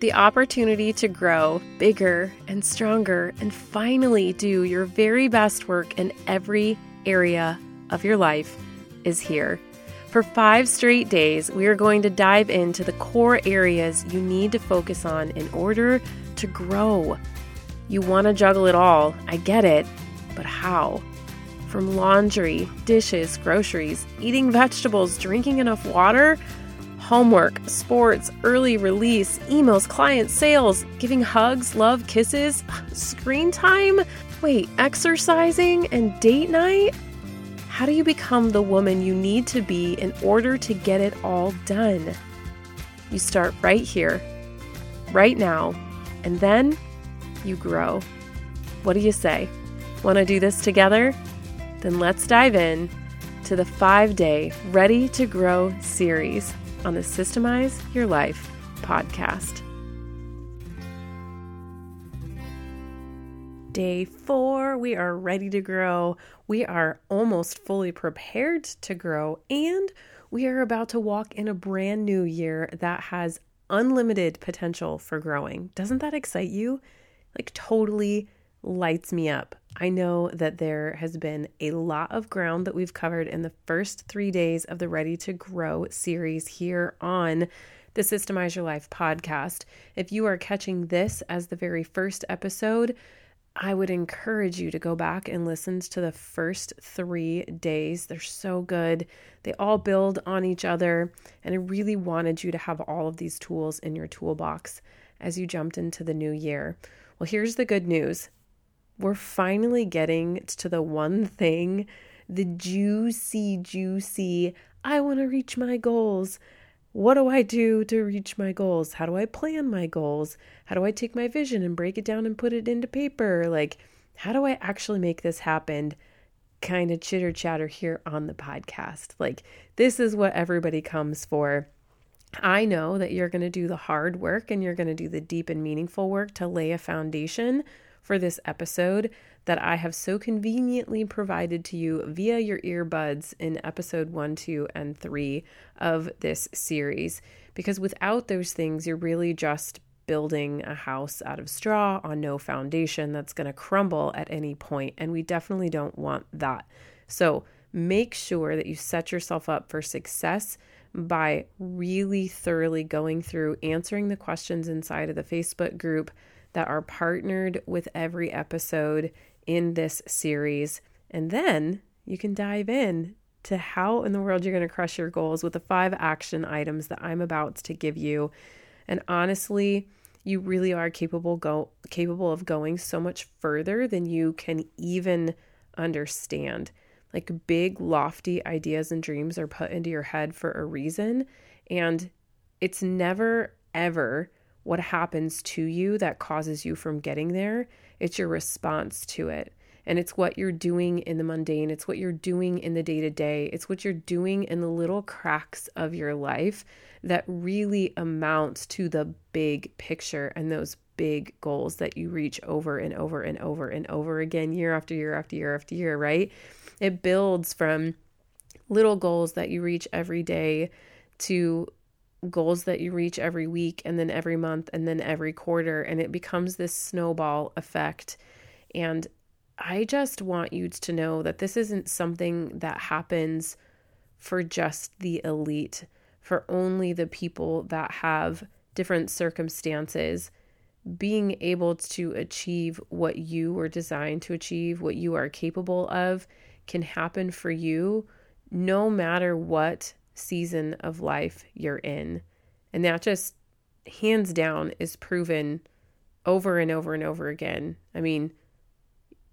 The opportunity to grow bigger and stronger and finally do your very best work in every area of your life is here. For five straight days, we are going to dive into the core areas you need to focus on in order to grow. You want to juggle it all, I get it, but how? From laundry, dishes, groceries, eating vegetables, drinking enough water, homework, sports, early release, emails, clients, sales, giving hugs, love, kisses, screen time, wait, exercising, and date night? How do you become the woman you need to be in order to get it all done? You start right here, right now, and then you grow. What do you say? Want to do this together? Then let's dive in to the five day Ready to Grow series on the Systemize Your Life podcast. Day four, we are ready to grow. We are almost fully prepared to grow, and we are about to walk in a brand new year that has unlimited potential for growing. Doesn't that excite you? Like, totally lights me up. I know that there has been a lot of ground that we've covered in the first three days of the Ready to Grow series here on the Systemize Your Life podcast. If you are catching this as the very first episode, I would encourage you to go back and listen to the first three days. They're so good. They all build on each other. And I really wanted you to have all of these tools in your toolbox as you jumped into the new year. Well, here's the good news we're finally getting to the one thing, the juicy, juicy, I want to reach my goals. What do I do to reach my goals? How do I plan my goals? How do I take my vision and break it down and put it into paper? Like, how do I actually make this happen? Kind of chitter chatter here on the podcast. Like, this is what everybody comes for. I know that you're going to do the hard work and you're going to do the deep and meaningful work to lay a foundation for this episode that I have so conveniently provided to you via your earbuds in episode one, two, and three of this series. Because without those things, you're really just building a house out of straw on no foundation that's going to crumble at any point, and we definitely don't want that. So make sure that you set yourself up for success by really thoroughly going through answering the questions inside of the Facebook group that are partnered with every episode in this series. And then you can dive in to how in the world you're going to crush your goals with the five action items that I'm about to give you. And honestly, you really are capable go capable of going so much further than you can even understand. Like big lofty ideas and dreams are put into your head for a reason and it's never ever what happens to you that causes you from getting there. It's your response to it. And it's what you're doing in the mundane. It's what you're doing in the day to day. It's what you're doing in the little cracks of your life that really amounts to the big picture and those big goals that you reach over and over and over and over again, year after year after year after year, right? It builds from little goals that you reach every day to goals that you reach every week and then every month and then every quarter and it becomes this snowball effect. And i just want you to know that this isn't something that happens for just the elite for only the people that have different circumstances. Being able to achieve what you were designed to achieve what you are capable of can happen for you no matter what season of life you're in. And that just hands down is proven over and over and over again. I mean,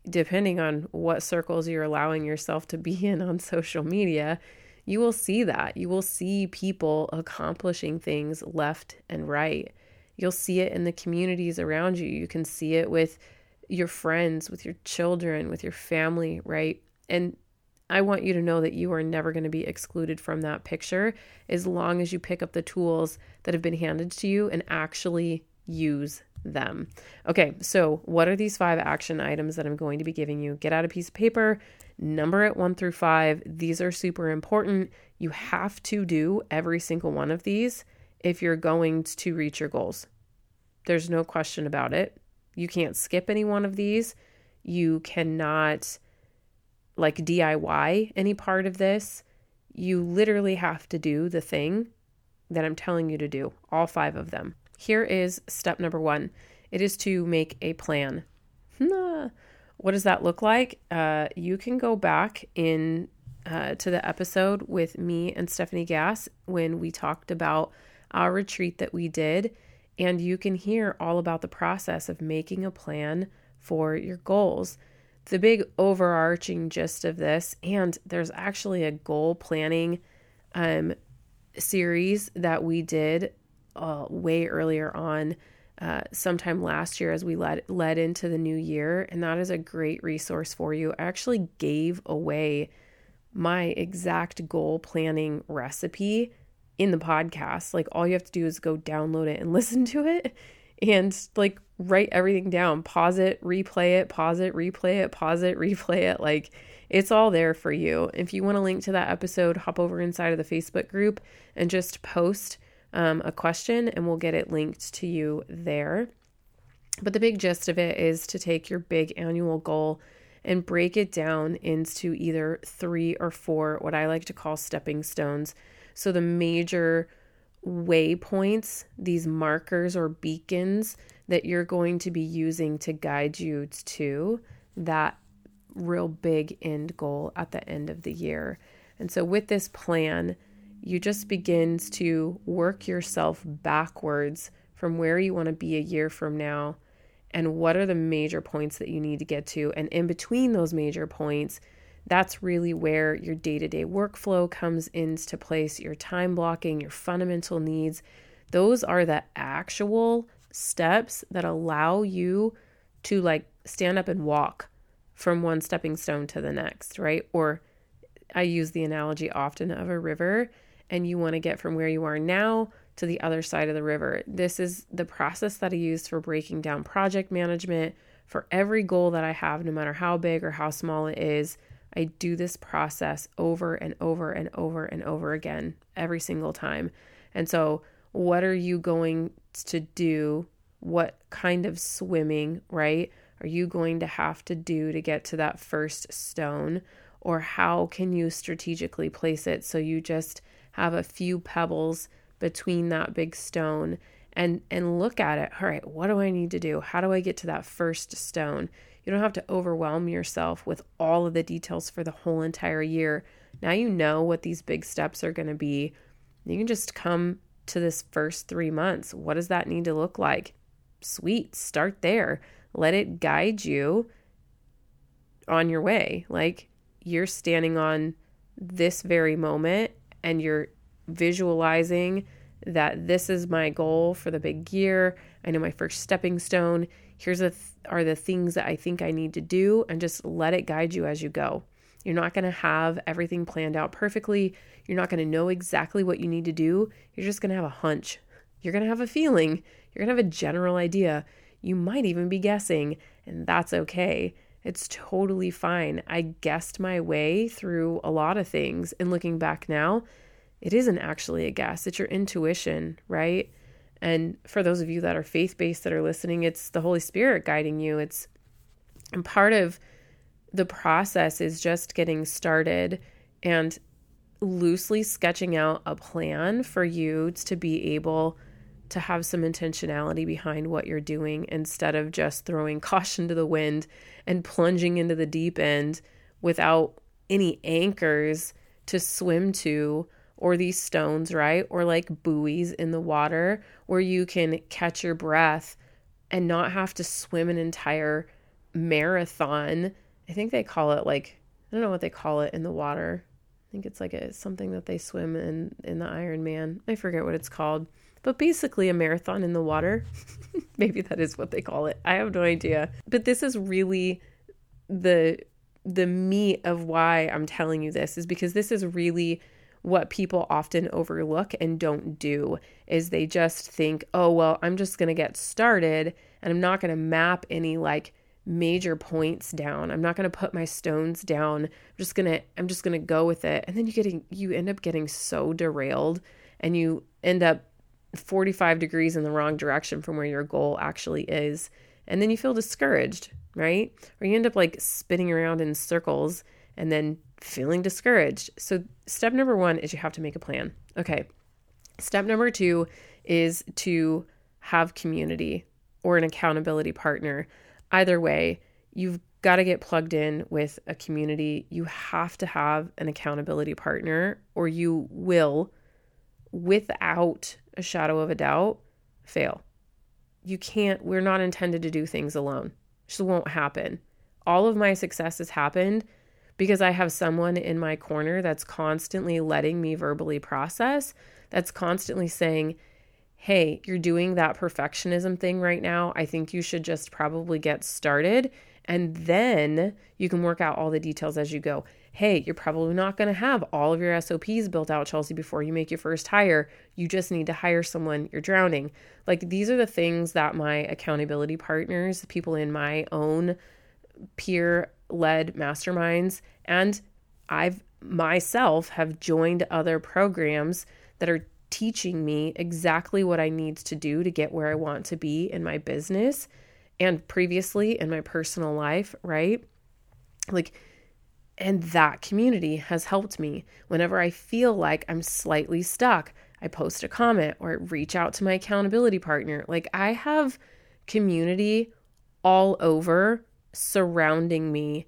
depending on what circles you're allowing yourself to be in on social media, you will see that. You will see people accomplishing things left and right. You'll see it in the communities around you. You can see it with your friends, with your children, with your family, right? And I want you to know that you are never going to be excluded from that picture as long as you pick up the tools that have been handed to you and actually use them. Okay, so what are these five action items that I'm going to be giving you? Get out a piece of paper, number it one through five. These are super important. You have to do every single one of these if you're going to reach your goals. There's no question about it. You can't skip any one of these. You cannot like DIY any part of this. You literally have to do the thing that I'm telling you to do, all five of them. Here is step number one it is to make a plan. What does that look like? Uh, you can go back in uh, to the episode with me and Stephanie Gass when we talked about our retreat that we did, and you can hear all about the process of making a plan for your goals. The big overarching gist of this, and there's actually a goal planning um, series that we did uh, way earlier on uh, sometime last year as we led led into the new year, and that is a great resource for you. I actually gave away my exact goal planning recipe in the podcast. Like all you have to do is go download it and listen to it and like write everything down, pause it, replay it, pause it, replay it, pause it, replay it. Like it's all there for you. If you want to link to that episode, hop over inside of the Facebook group and just post um, a question and we'll get it linked to you there. But the big gist of it is to take your big annual goal and break it down into either three or four, what I like to call stepping stones. So the major waypoints, these markers or beacons that you're going to be using to guide you to that real big end goal at the end of the year. And so with this plan, you just begins to work yourself backwards from where you want to be a year from now and what are the major points that you need to get to and in between those major points that's really where your day-to-day workflow comes into place your time blocking your fundamental needs those are the actual steps that allow you to like stand up and walk from one stepping stone to the next right or i use the analogy often of a river and you want to get from where you are now to the other side of the river. This is the process that I use for breaking down project management for every goal that I have, no matter how big or how small it is. I do this process over and over and over and over again every single time. And so, what are you going to do? What kind of swimming, right? Are you going to have to do to get to that first stone? Or how can you strategically place it so you just have a few pebbles between that big stone and and look at it all right what do i need to do how do i get to that first stone you don't have to overwhelm yourself with all of the details for the whole entire year. Now you know what these big steps are going to be. You can just come to this first 3 months. What does that need to look like? Sweet start there. Let it guide you on your way. Like you're standing on this very moment and you're visualizing that this is my goal for the big year. I know my first stepping stone. Here's the th- are the things that I think I need to do and just let it guide you as you go. You're not going to have everything planned out perfectly. You're not going to know exactly what you need to do. You're just going to have a hunch. You're going to have a feeling. You're going to have a general idea. You might even be guessing, and that's okay. It's totally fine. I guessed my way through a lot of things. And looking back now, it isn't actually a guess, it's your intuition, right? And for those of you that are faith based that are listening, it's the Holy Spirit guiding you. It's and part of the process is just getting started and loosely sketching out a plan for you to be able to have some intentionality behind what you're doing instead of just throwing caution to the wind and plunging into the deep end without any anchors to swim to or these stones, right? Or like buoys in the water where you can catch your breath and not have to swim an entire marathon. I think they call it like I don't know what they call it in the water. I think it's like a something that they swim in in the Iron Man. I forget what it's called but basically a marathon in the water. Maybe that is what they call it. I have no idea. But this is really the the meat of why I'm telling you this is because this is really what people often overlook and don't do is they just think, "Oh, well, I'm just going to get started and I'm not going to map any like major points down. I'm not going to put my stones down. I'm just going to I'm just going to go with it." And then you getting you end up getting so derailed and you end up 45 degrees in the wrong direction from where your goal actually is. And then you feel discouraged, right? Or you end up like spinning around in circles and then feeling discouraged. So, step number one is you have to make a plan. Okay. Step number two is to have community or an accountability partner. Either way, you've got to get plugged in with a community. You have to have an accountability partner, or you will, without a shadow of a doubt, fail. You can't, we're not intended to do things alone. It just won't happen. All of my success has happened because I have someone in my corner that's constantly letting me verbally process, that's constantly saying, Hey, you're doing that perfectionism thing right now. I think you should just probably get started. And then you can work out all the details as you go. Hey, you're probably not going to have all of your SOPs built out, Chelsea, before you make your first hire. You just need to hire someone. You're drowning. Like, these are the things that my accountability partners, people in my own peer led masterminds and I've myself have joined other programs that are teaching me exactly what I need to do to get where I want to be in my business and previously in my personal life, right? Like and that community has helped me whenever I feel like I'm slightly stuck. I post a comment or reach out to my accountability partner. Like I have community all over surrounding me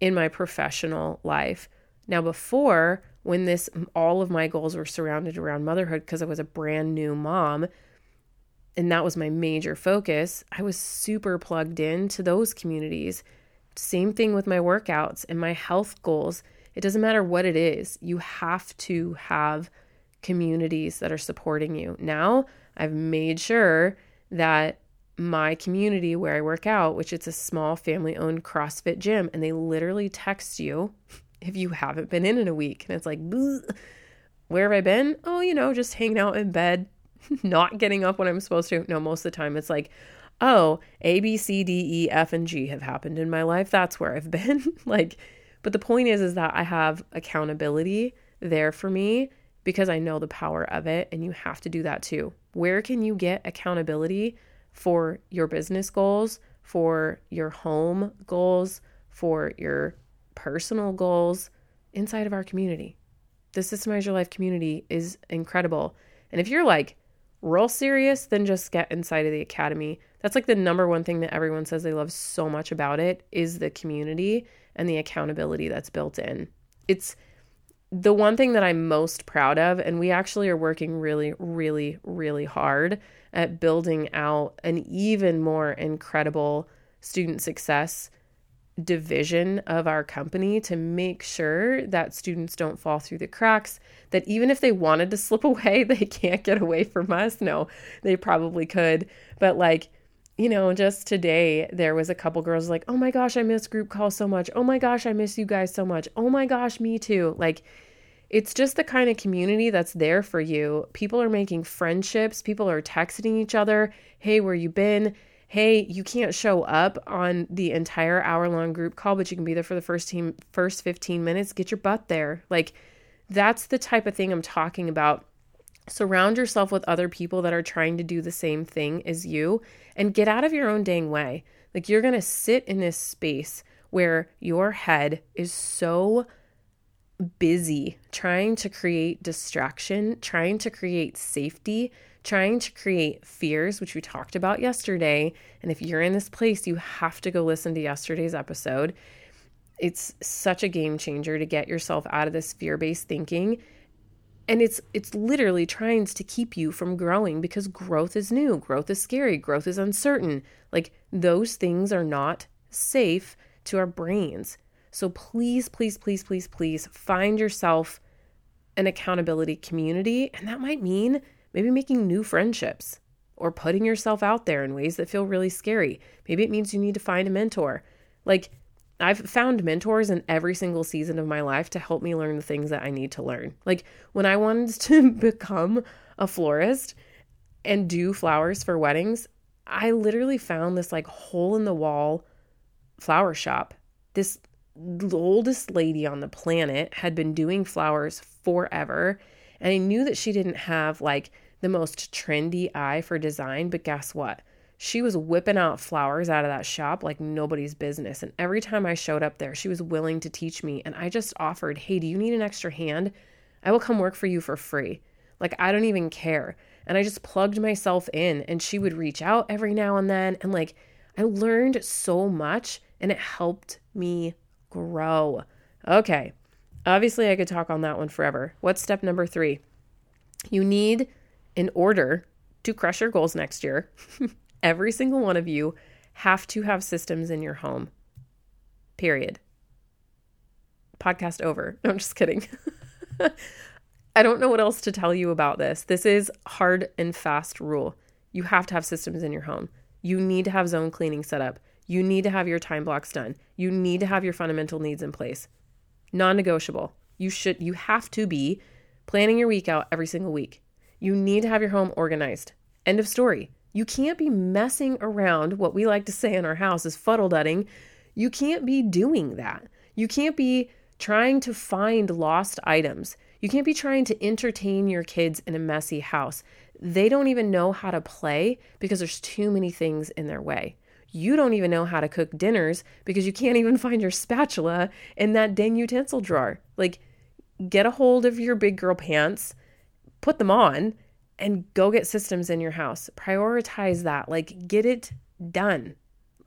in my professional life. Now, before, when this all of my goals were surrounded around motherhood because I was a brand new mom, and that was my major focus, I was super plugged in to those communities. Same thing with my workouts and my health goals. It doesn't matter what it is, you have to have communities that are supporting you. Now, I've made sure that my community where I work out, which it's a small family owned CrossFit gym, and they literally text you if you haven't been in in a week. And it's like, where have I been? Oh, you know, just hanging out in bed, not getting up when I'm supposed to. No, most of the time it's like, oh, A, B, C, D, E, F, and G have happened in my life. That's where I've been. like, but the point is, is that I have accountability there for me because I know the power of it. And you have to do that too. Where can you get accountability? For your business goals, for your home goals, for your personal goals inside of our community. The Systemize Your Life community is incredible. And if you're like real serious, then just get inside of the academy. That's like the number one thing that everyone says they love so much about it is the community and the accountability that's built in. It's the one thing that I'm most proud of, and we actually are working really, really, really hard at building out an even more incredible student success division of our company to make sure that students don't fall through the cracks that even if they wanted to slip away they can't get away from us. No they probably could. But like you know just today there was a couple girls like oh my gosh i miss group call so much. Oh my gosh i miss you guys so much. Oh my gosh me too. Like it's just the kind of community that's there for you. People are making friendships, people are texting each other, "Hey, where you been?" Hey, you can't show up on the entire hour long group call, but you can be there for the first team first 15 minutes. Get your butt there. Like that's the type of thing I'm talking about. Surround yourself with other people that are trying to do the same thing as you and get out of your own dang way. Like you're going to sit in this space where your head is so busy trying to create distraction, trying to create safety, trying to create fears, which we talked about yesterday. And if you're in this place, you have to go listen to yesterday's episode. It's such a game changer to get yourself out of this fear-based thinking. And it's it's literally trying to keep you from growing because growth is new, growth is scary, growth is uncertain. Like those things are not safe to our brains. So please, please, please, please, please find yourself an accountability community. And that might mean maybe making new friendships or putting yourself out there in ways that feel really scary. Maybe it means you need to find a mentor. Like, I've found mentors in every single season of my life to help me learn the things that I need to learn. Like, when I wanted to become a florist and do flowers for weddings, I literally found this like hole in the wall flower shop. This the oldest lady on the planet had been doing flowers forever. And I knew that she didn't have like the most trendy eye for design, but guess what? She was whipping out flowers out of that shop like nobody's business. And every time I showed up there, she was willing to teach me. And I just offered, hey, do you need an extra hand? I will come work for you for free. Like, I don't even care. And I just plugged myself in, and she would reach out every now and then. And like, I learned so much, and it helped me grow. Okay. Obviously, I could talk on that one forever. What's step number three? You need, in order to crush your goals next year, every single one of you have to have systems in your home. Period. Podcast over. No, I'm just kidding. I don't know what else to tell you about this. This is hard and fast rule. You have to have systems in your home. You need to have zone cleaning set up. You need to have your time blocks done. You need to have your fundamental needs in place. Non-negotiable. You should you have to be planning your week out every single week. You need to have your home organized. End of story. You can't be messing around. What we like to say in our house is fuddle dudding. You can't be doing that. You can't be trying to find lost items. You can't be trying to entertain your kids in a messy house. They don't even know how to play because there's too many things in their way. You don't even know how to cook dinners because you can't even find your spatula in that dang utensil drawer. Like, get a hold of your big girl pants, put them on, and go get systems in your house. Prioritize that. Like, get it done.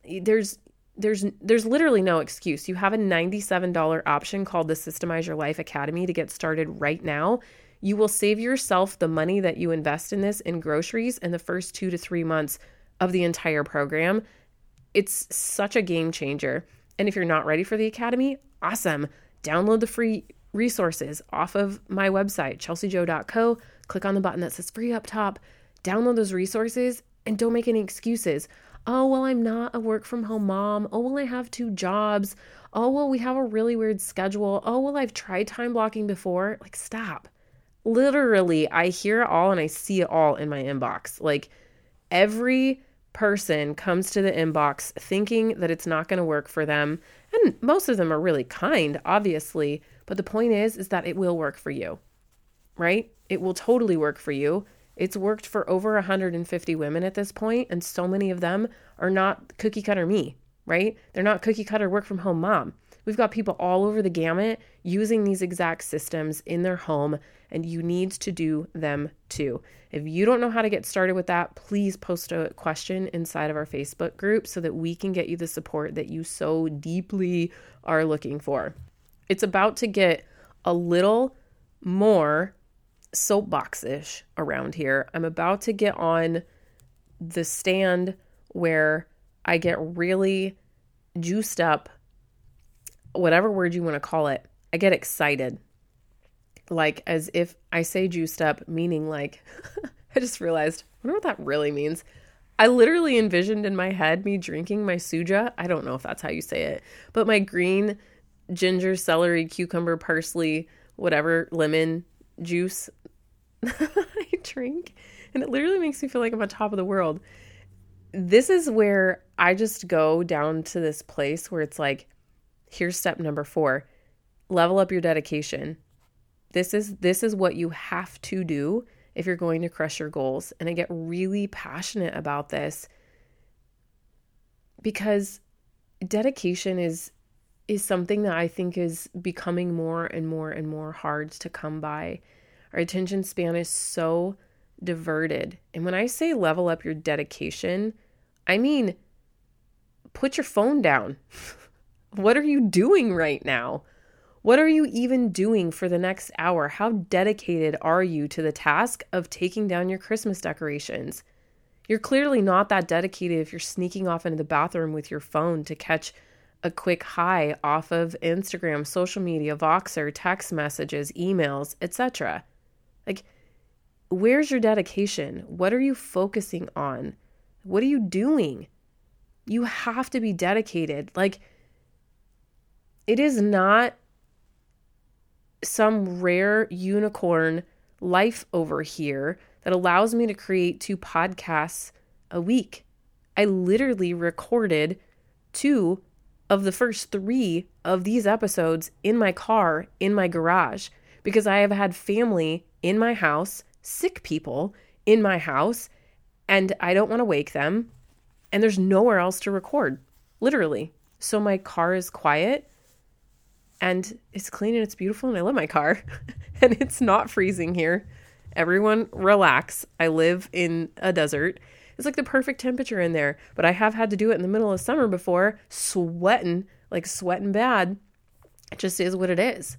There's there's there's literally no excuse. You have a $97 option called the Systemize Your Life Academy to get started right now. You will save yourself the money that you invest in this in groceries in the first 2 to 3 months of the entire program. It's such a game changer. And if you're not ready for the academy, awesome. Download the free resources off of my website, chelseajoy.co. Click on the button that says free up top. Download those resources and don't make any excuses oh, well, I'm not a work from home mom. Oh, well, I have two jobs. Oh, well, we have a really weird schedule. Oh, well, I've tried time blocking before. Like, stop. Literally, I hear it all and I see it all in my inbox. Like, every person comes to the inbox thinking that it's not going to work for them. And most of them are really kind, obviously. But the point is, is that it will work for you, right? It will totally work for you. It's worked for over 150 women at this point, and so many of them are not cookie cutter me, right? They're not cookie cutter work from home mom. We've got people all over the gamut using these exact systems in their home, and you need to do them too. If you don't know how to get started with that, please post a question inside of our Facebook group so that we can get you the support that you so deeply are looking for. It's about to get a little more soapbox ish around here. I'm about to get on the stand where I get really juiced up, whatever word you want to call it. I get excited. Like, as if I say juiced up, meaning like, I just realized, I wonder what that really means. I literally envisioned in my head me drinking my suja. I don't know if that's how you say it, but my green ginger, celery, cucumber, parsley, whatever, lemon juice I drink. And it literally makes me feel like I'm on top of the world. This is where I just go down to this place where it's like, here's step number four level up your dedication. This is this is what you have to do if you're going to crush your goals. And I get really passionate about this because dedication is is something that I think is becoming more and more and more hard to come by. Our attention span is so diverted. And when I say level up your dedication, I mean put your phone down. what are you doing right now? What are you even doing for the next hour? How dedicated are you to the task of taking down your Christmas decorations? You're clearly not that dedicated if you're sneaking off into the bathroom with your phone to catch a quick high off of Instagram, social media, Voxer, text messages, emails, etc. Like, where's your dedication? What are you focusing on? What are you doing? You have to be dedicated. Like, it is not some rare unicorn life over here that allows me to create two podcasts a week. I literally recorded two of the first three of these episodes in my car, in my garage, because I have had family in my house, sick people in my house and I don't want to wake them and there's nowhere else to record, literally. So my car is quiet and it's clean and it's beautiful and I love my car and it's not freezing here. Everyone relax. I live in a desert. It's like the perfect temperature in there, but I have had to do it in the middle of summer before, sweating, like sweating bad. It just is what it is.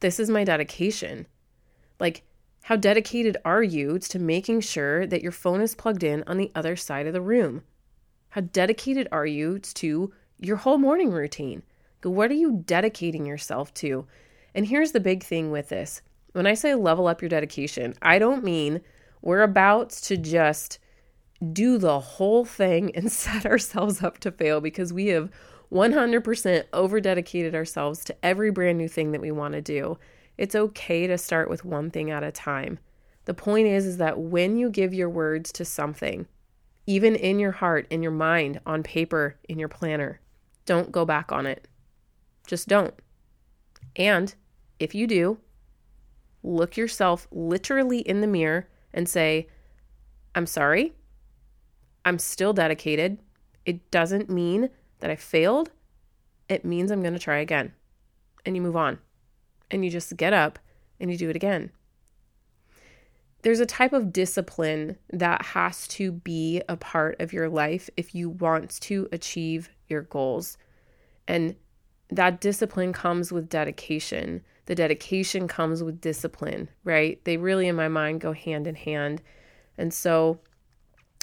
This is my dedication. Like, how dedicated are you to making sure that your phone is plugged in on the other side of the room? How dedicated are you to your whole morning routine? What are you dedicating yourself to? And here's the big thing with this when I say level up your dedication, I don't mean we're about to just do the whole thing and set ourselves up to fail because we have 100% over dedicated ourselves to every brand new thing that we want to do. It's okay to start with one thing at a time. The point is is that when you give your words to something, even in your heart, in your mind, on paper, in your planner, don't go back on it. Just don't. And if you do, look yourself literally in the mirror and say, I'm sorry. I'm still dedicated. It doesn't mean that I failed. It means I'm going to try again. And you move on. And you just get up and you do it again. There's a type of discipline that has to be a part of your life if you want to achieve your goals. And that discipline comes with dedication the dedication comes with discipline, right? They really, in my mind, go hand in hand. And so,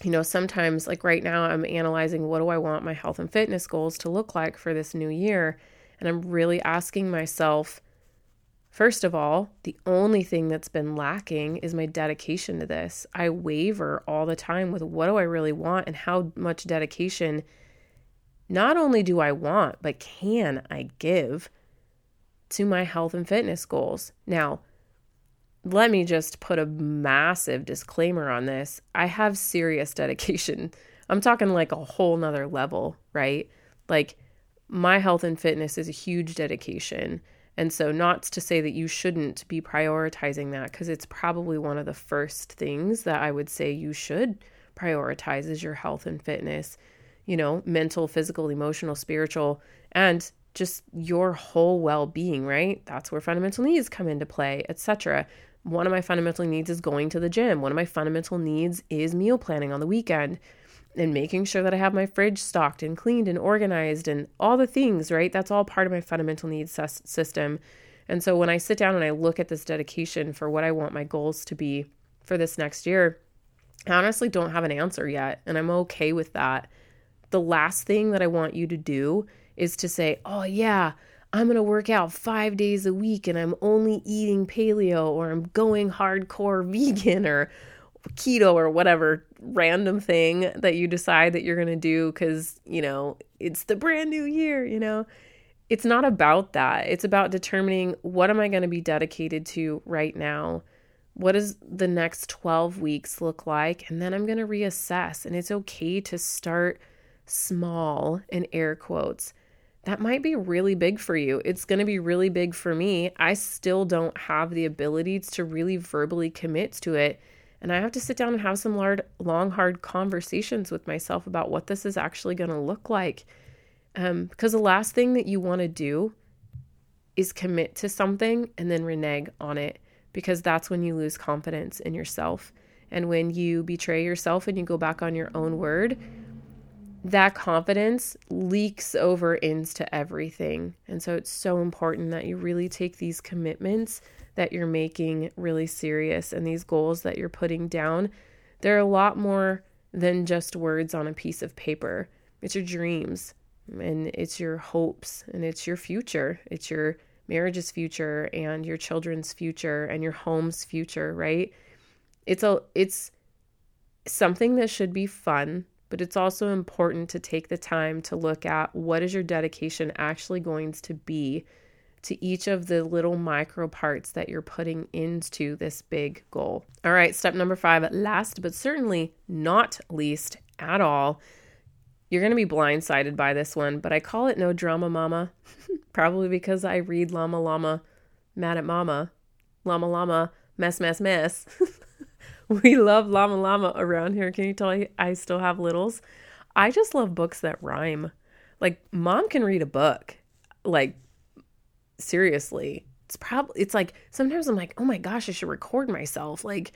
you know, sometimes, like right now, I'm analyzing what do I want my health and fitness goals to look like for this new year. And I'm really asking myself, first of all, the only thing that's been lacking is my dedication to this. I waver all the time with what do I really want and how much dedication not only do I want, but can I give? to my health and fitness goals. Now, let me just put a massive disclaimer on this. I have serious dedication. I'm talking like a whole nother level, right? Like my health and fitness is a huge dedication. And so, not to say that you shouldn't be prioritizing that, because it's probably one of the first things that I would say you should prioritize is your health and fitness, you know, mental, physical, emotional, spiritual, and just your whole well-being, right? That's where fundamental needs come into play, etc. One of my fundamental needs is going to the gym. One of my fundamental needs is meal planning on the weekend and making sure that I have my fridge stocked and cleaned and organized and all the things, right? That's all part of my fundamental needs system. And so when I sit down and I look at this dedication for what I want my goals to be for this next year, I honestly don't have an answer yet, and I'm okay with that. The last thing that I want you to do is to say, oh, yeah, I'm going to work out five days a week and I'm only eating paleo or I'm going hardcore vegan or keto or whatever random thing that you decide that you're going to do because, you know, it's the brand new year, you know. It's not about that. It's about determining what am I going to be dedicated to right now? What does the next 12 weeks look like? And then I'm going to reassess. And it's okay to start small in air quotes that might be really big for you. It's going to be really big for me. I still don't have the ability to really verbally commit to it. And I have to sit down and have some large, long, hard conversations with myself about what this is actually going to look like. Um, because the last thing that you want to do is commit to something and then renege on it, because that's when you lose confidence in yourself. And when you betray yourself and you go back on your own word, that confidence leaks over into everything. And so it's so important that you really take these commitments that you're making really serious and these goals that you're putting down. They're a lot more than just words on a piece of paper. It's your dreams and it's your hopes and it's your future. It's your marriage's future and your children's future and your home's future, right? It's a it's something that should be fun but it's also important to take the time to look at what is your dedication actually going to be to each of the little micro parts that you're putting into this big goal. All right, step number five, last but certainly not least at all. You're going to be blindsided by this one, but I call it no drama mama, probably because I read Llama Llama, Mad at Mama, Llama Llama, Mess Mess Mess. we love llama llama around here. Can you tell I, I still have littles? I just love books that rhyme. Like mom can read a book. Like seriously. It's probably it's like sometimes I'm like, "Oh my gosh, I should record myself." Like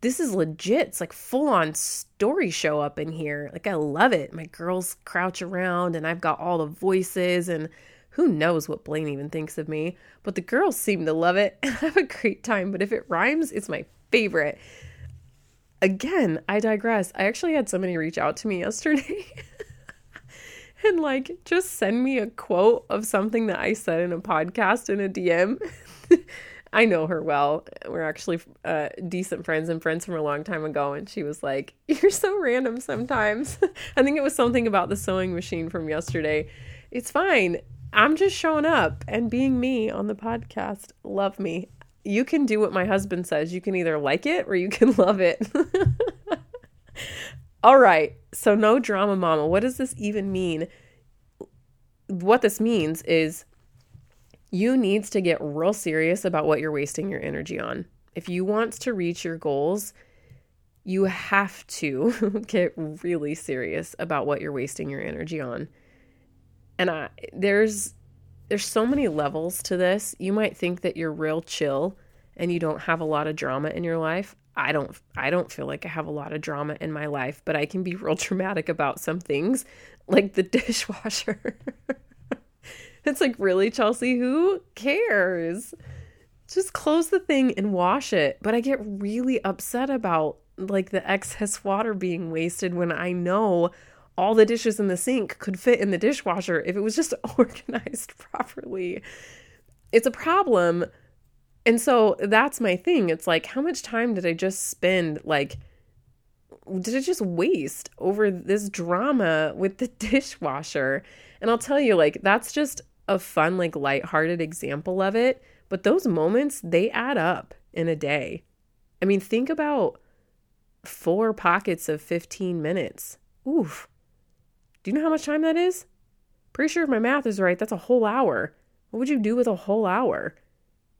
this is legit. It's like full on story show up in here. Like I love it. My girls crouch around and I've got all the voices and who knows what Blaine even thinks of me. But the girls seem to love it and have a great time. But if it rhymes, it's my favorite. Again, I digress. I actually had somebody reach out to me yesterday and like just send me a quote of something that I said in a podcast in a DM. I know her well. We're actually uh, decent friends and friends from a long time ago. And she was like, You're so random sometimes. I think it was something about the sewing machine from yesterday. It's fine. I'm just showing up and being me on the podcast. Love me. You can do what my husband says. You can either like it or you can love it. All right. So, no drama, mama. What does this even mean? What this means is you needs to get real serious about what you're wasting your energy on. If you want to reach your goals, you have to get really serious about what you're wasting your energy on. And I, there's there's so many levels to this. You might think that you're real chill and you don't have a lot of drama in your life. I don't I don't feel like I have a lot of drama in my life, but I can be real dramatic about some things like the dishwasher. It's like, really, Chelsea? Who cares? Just close the thing and wash it. But I get really upset about like the excess water being wasted when I know all the dishes in the sink could fit in the dishwasher if it was just organized properly. It's a problem. And so that's my thing. It's like, how much time did I just spend like did I just waste over this drama with the dishwasher? And I'll tell you, like, that's just a fun, like lighthearted example of it, but those moments, they add up in a day. I mean, think about four pockets of 15 minutes. Oof. Do you know how much time that is? Pretty sure if my math is right, that's a whole hour. What would you do with a whole hour?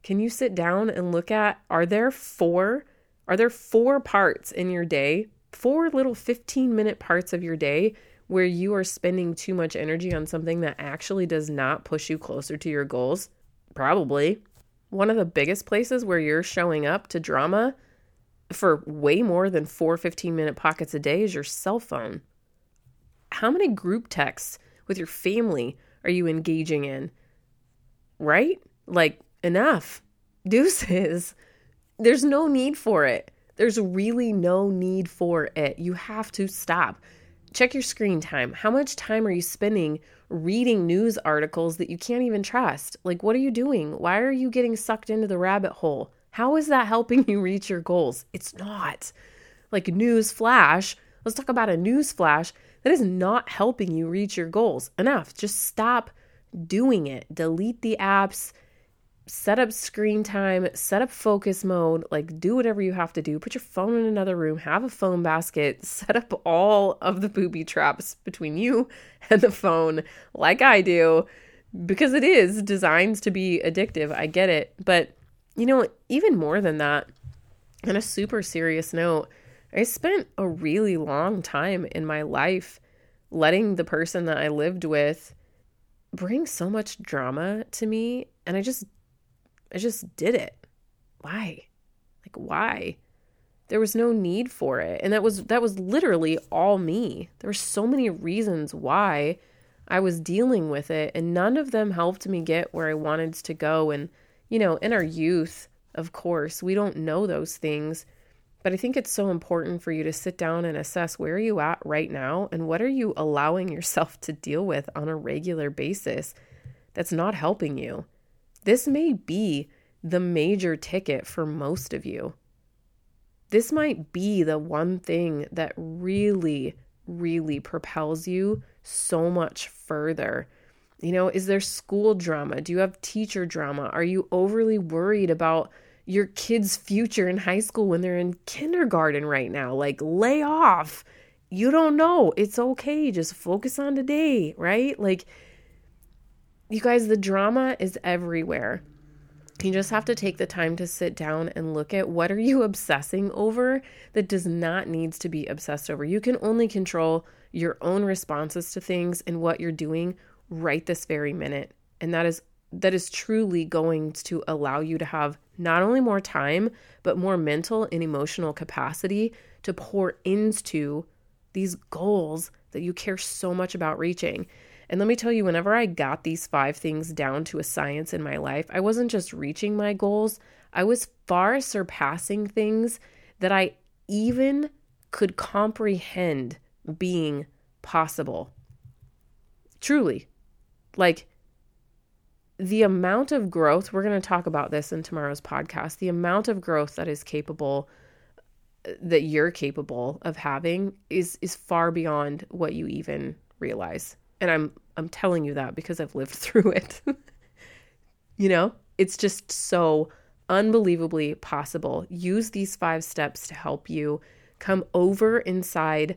Can you sit down and look at are there four are there four parts in your day, four little 15 minute parts of your day where you are spending too much energy on something that actually does not push you closer to your goals? Probably. One of the biggest places where you're showing up to drama for way more than four 15 minute pockets a day is your cell phone. How many group texts with your family are you engaging in? Right? Like, enough. Deuces. There's no need for it. There's really no need for it. You have to stop. Check your screen time. How much time are you spending reading news articles that you can't even trust? Like, what are you doing? Why are you getting sucked into the rabbit hole? How is that helping you reach your goals? It's not. Like, news flash. Let's talk about a news flash that is not helping you reach your goals. Enough. Just stop doing it. Delete the apps set up screen time, set up focus mode, like do whatever you have to do. Put your phone in another room, have a phone basket, set up all of the booby traps between you and the phone, like I do, because it is designed to be addictive. I get it. But, you know, even more than that, on a super serious note, I spent a really long time in my life letting the person that I lived with bring so much drama to me. And I just I just did it. Why? Like why? There was no need for it. And that was that was literally all me. There were so many reasons why I was dealing with it and none of them helped me get where I wanted to go and you know, in our youth, of course, we don't know those things. But I think it's so important for you to sit down and assess where are you at right now and what are you allowing yourself to deal with on a regular basis that's not helping you. This may be the major ticket for most of you. This might be the one thing that really, really propels you so much further. You know, is there school drama? Do you have teacher drama? Are you overly worried about your kid's future in high school when they're in kindergarten right now? Like, lay off. You don't know. It's okay. Just focus on today, right? Like, you guys, the drama is everywhere. You just have to take the time to sit down and look at what are you obsessing over that does not needs to be obsessed over. You can only control your own responses to things and what you're doing right this very minute. And that is that is truly going to allow you to have not only more time, but more mental and emotional capacity to pour into these goals that you care so much about reaching. And let me tell you, whenever I got these five things down to a science in my life, I wasn't just reaching my goals, I was far surpassing things that I even could comprehend being possible. Truly. Like, the amount of growth, we're going to talk about this in tomorrow's podcast, the amount of growth that is capable that you're capable of having is is far beyond what you even realize. And I'm I'm telling you that because I've lived through it. you know, it's just so unbelievably possible. Use these 5 steps to help you come over inside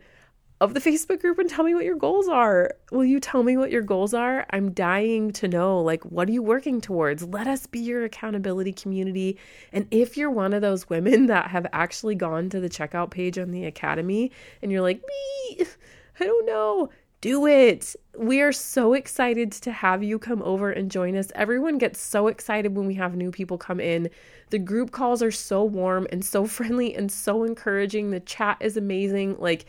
of the Facebook group and tell me what your goals are. Will you tell me what your goals are? I'm dying to know. Like, what are you working towards? Let us be your accountability community. And if you're one of those women that have actually gone to the checkout page on the Academy and you're like, me, I don't know, do it. We are so excited to have you come over and join us. Everyone gets so excited when we have new people come in. The group calls are so warm and so friendly and so encouraging. The chat is amazing. Like,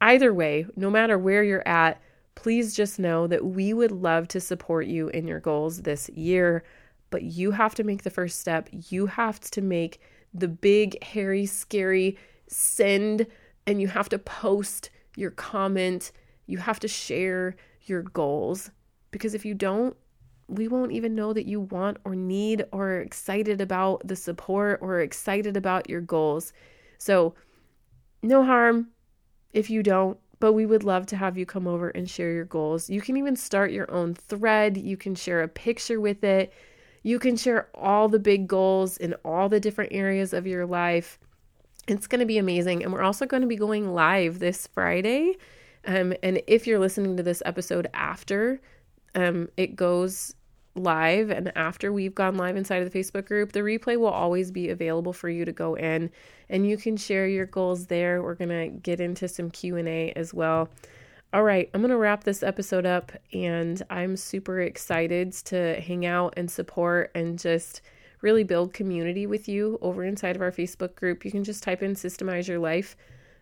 Either way, no matter where you're at, please just know that we would love to support you in your goals this year. But you have to make the first step. You have to make the big, hairy, scary send, and you have to post your comment. You have to share your goals. Because if you don't, we won't even know that you want or need or are excited about the support or excited about your goals. So, no harm if you don't, but we would love to have you come over and share your goals. You can even start your own thread, you can share a picture with it. You can share all the big goals in all the different areas of your life. It's going to be amazing. And we're also going to be going live this Friday. Um, and if you're listening to this episode after um, it goes live and after we've gone live inside of the Facebook group, the replay will always be available for you to go in and you can share your goals there. We're going to get into some Q&A as well. All right, I'm going to wrap this episode up and I'm super excited to hang out and support and just really build community with you over inside of our Facebook group. You can just type in systemize your life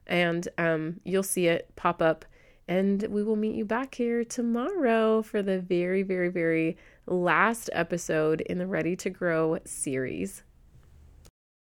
and um, you'll see it pop up and we will meet you back here tomorrow for the very, very, very last episode in the Ready to Grow series.